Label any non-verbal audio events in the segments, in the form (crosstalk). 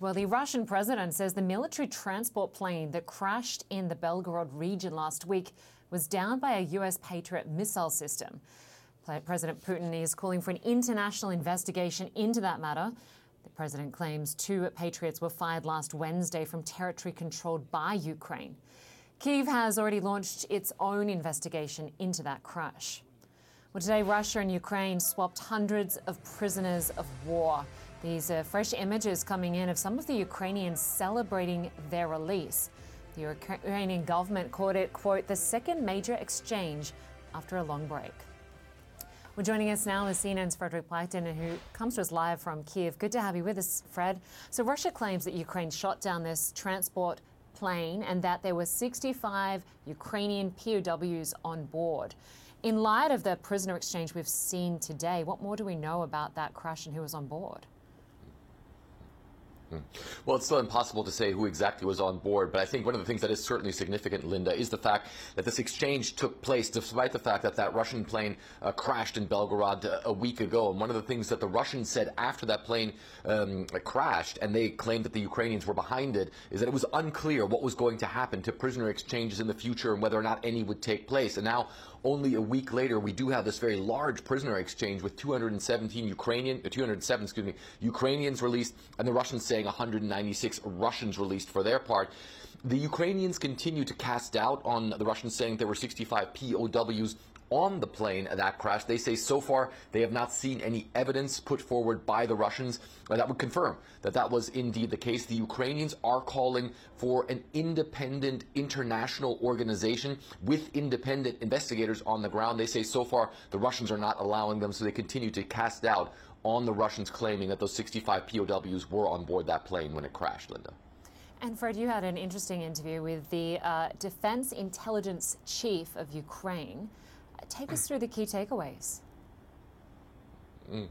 Well, the Russian president says the military transport plane that crashed in the Belgorod region last week was downed by a US Patriot missile system. President Putin is calling for an international investigation into that matter. The president claims two Patriots were fired last Wednesday from territory controlled by Ukraine. Kyiv has already launched its own investigation into that crash. Well, today, Russia and Ukraine swapped hundreds of prisoners of war. These are fresh images coming in of some of the Ukrainians celebrating their release. The Ukrainian government called it, quote, the second major exchange after a long break. Well, joining us now is CNN's Frederick Pleitgen, who comes to us live from Kiev. Good to have you with us, Fred. So, Russia claims that Ukraine shot down this transport plane and that there were 65 Ukrainian POWs on board. In light of the prisoner exchange we've seen today, what more do we know about that crash and who was on board? Hmm. Well, it's still impossible to say who exactly was on board, but I think one of the things that is certainly significant, Linda, is the fact that this exchange took place despite the fact that that Russian plane uh, crashed in Belgorod uh, a week ago. And one of the things that the Russians said after that plane um, crashed, and they claimed that the Ukrainians were behind it, is that it was unclear what was going to happen to prisoner exchanges in the future and whether or not any would take place. And now, only a week later, we do have this very large prisoner exchange with 217 Ukrainian, uh, 207, excuse me, Ukrainians released, and the Russians saying 196 Russians released for their part. The Ukrainians continue to cast doubt on the Russians saying there were 65 POWs on the plane that crashed. They say so far they have not seen any evidence put forward by the Russians that would confirm that that was indeed the case. The Ukrainians are calling for an independent international organization with independent investigators on the ground. They say so far the Russians are not allowing them, so they continue to cast doubt on the Russians claiming that those 65 POWs were on board that plane when it crashed, Linda. And Fred, you had an interesting interview with the uh, Defense Intelligence Chief of Ukraine. Take us (clears throat) through the key takeaways. Mm.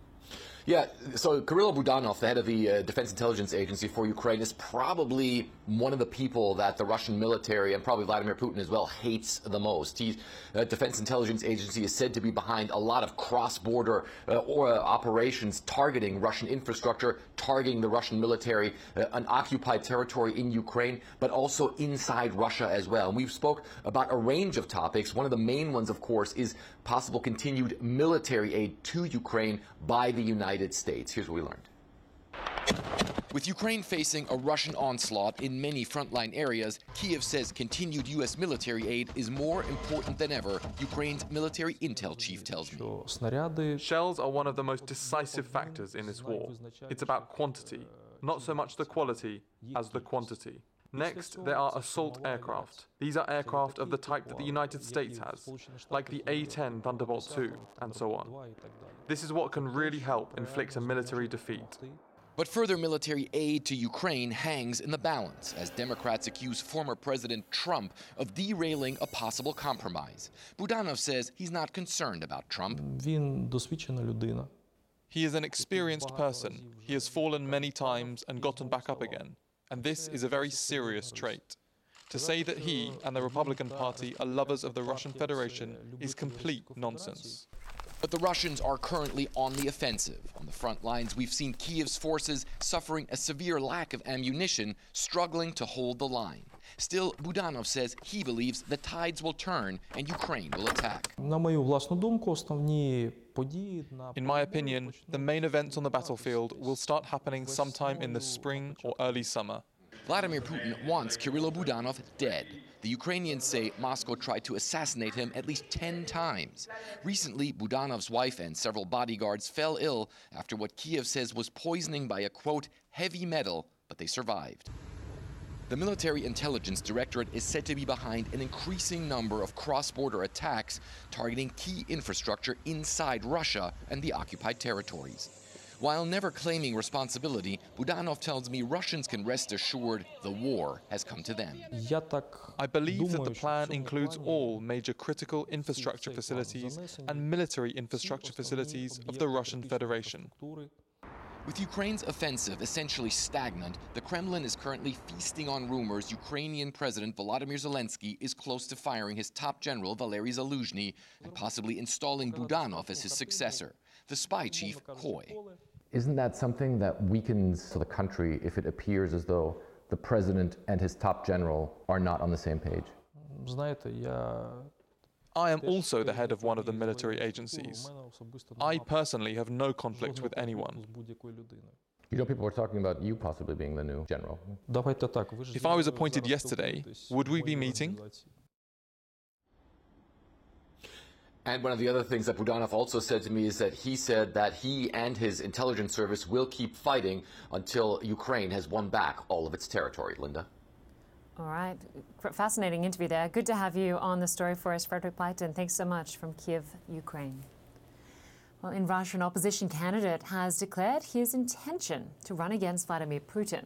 Yeah, so Kirill Budanov, the head of the uh, Defense Intelligence Agency for Ukraine, is probably one of the people that the Russian military and probably Vladimir Putin as well hates the most. He, uh, Defense Intelligence Agency is said to be behind a lot of cross-border uh, or, uh, operations targeting Russian infrastructure, targeting the Russian military, uh, an occupied territory in Ukraine, but also inside Russia as well. And we've spoke about a range of topics. One of the main ones, of course, is possible continued military aid to Ukraine by the United States. Here's what we learned. With Ukraine facing a Russian onslaught in many frontline areas, Kiev says continued U.S. military aid is more important than ever, Ukraine's military intel chief tells me. Shells are one of the most decisive factors in this war. It's about quantity, not so much the quality as the quantity. Next, there are assault aircraft. These are aircraft of the type that the United States has, like the A-10 Thunderbolt II, and so on. This is what can really help inflict a military defeat. But further military aid to Ukraine hangs in the balance as Democrats accuse former President Trump of derailing a possible compromise. Budanov says he's not concerned about Trump. He is an experienced person. He has fallen many times and gotten back up again. And this is a very serious trait. To say that he and the Republican Party are lovers of the Russian Federation is complete nonsense. But the Russians are currently on the offensive. On the front lines, we've seen Kiev's forces suffering a severe lack of ammunition, struggling to hold the line. Still, Budanov says he believes the tides will turn and Ukraine will attack. In my opinion, the main events on the battlefield will start happening sometime in the spring or early summer. Vladimir Putin wants Kyrylo Budanov dead. The Ukrainians say Moscow tried to assassinate him at least 10 times. Recently, Budanov's wife and several bodyguards fell ill after what Kiev says was poisoning by a quote, heavy metal, but they survived. The Military Intelligence Directorate is said to be behind an increasing number of cross border attacks targeting key infrastructure inside Russia and the occupied territories. While never claiming responsibility, Budanov tells me Russians can rest assured the war has come to them. I believe that the plan includes all major critical infrastructure facilities and military infrastructure facilities of the Russian Federation. With Ukraine's offensive essentially stagnant, the Kremlin is currently feasting on rumors Ukrainian President Volodymyr Zelensky is close to firing his top general Valery Zaluzhny and possibly installing Budanov as his successor. The spy chief coy. Isn't that something that weakens the country if it appears as though the president and his top general are not on the same page? I am also the head of one of the military agencies. I personally have no conflict with anyone. You know, people were talking about you possibly being the new general. If I was appointed yesterday, would we be meeting? And one of the other things that Budanov also said to me is that he said that he and his intelligence service will keep fighting until Ukraine has won back all of its territory. Linda? All right. Fascinating interview there. Good to have you on the story for us, Frederick Pleitgen. Thanks so much from Kiev, Ukraine. Well, in Russia, an opposition candidate has declared his intention to run against Vladimir Putin.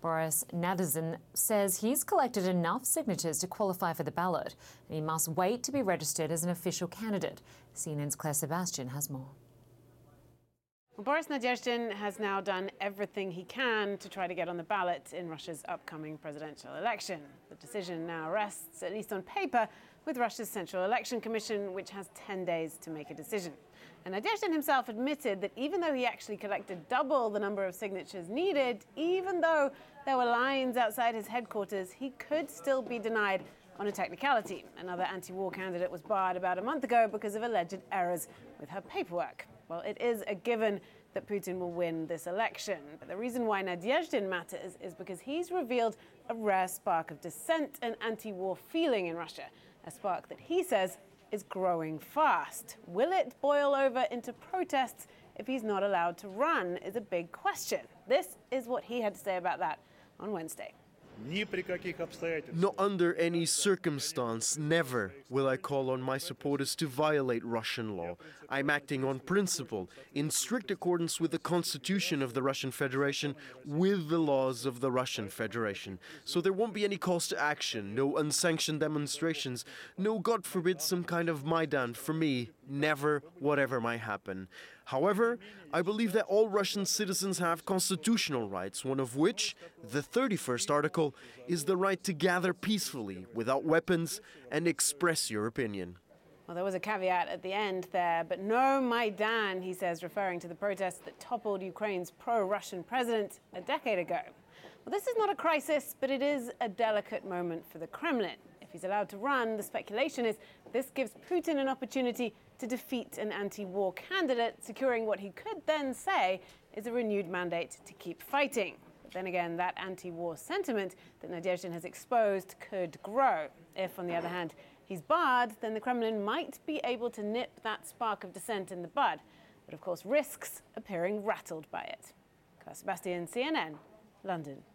Boris Nadezhdin says he's collected enough signatures to qualify for the ballot, and he must wait to be registered as an official candidate. CNN's Claire Sebastian has more. Boris Nadezhdin has now done everything he can to try to get on the ballot in Russia's upcoming presidential election. The decision now rests, at least on paper, with Russia's Central Election Commission, which has 10 days to make a decision. And Nadezhdin himself admitted that even though he actually collected double the number of signatures needed, even though there were lines outside his headquarters, he could still be denied on a technicality. Another anti war candidate was barred about a month ago because of alleged errors with her paperwork. Well, it is a given that Putin will win this election. But the reason why Nadezhdin matters is because he's revealed a rare spark of dissent and anti war feeling in Russia, a spark that he says is growing fast. Will it boil over into protests if he's not allowed to run? Is a big question. This is what he had to say about that on Wednesday. Not under any circumstance, never will I call on my supporters to violate Russian law. I'm acting on principle, in strict accordance with the constitution of the Russian Federation, with the laws of the Russian Federation. So there won't be any calls to action, no unsanctioned demonstrations, no, God forbid, some kind of Maidan for me never, whatever might happen. However, I believe that all Russian citizens have constitutional rights, one of which, the 31st article, is the right to gather peacefully, without weapons, and express your opinion. Well, there was a caveat at the end there, but no Maidan, he says, referring to the protests that toppled Ukraine's pro Russian president a decade ago. Well, this is not a crisis, but it is a delicate moment for the Kremlin. If he's allowed to run, the speculation is this gives Putin an opportunity to defeat an anti war candidate, securing what he could then say is a renewed mandate to keep fighting. But then again, that anti war sentiment that Nadezhdin has exposed could grow. If, on the other hand, he's barred, then the Kremlin might be able to nip that spark of dissent in the bud, but of course risks appearing rattled by it. Sebastian, CNN, London.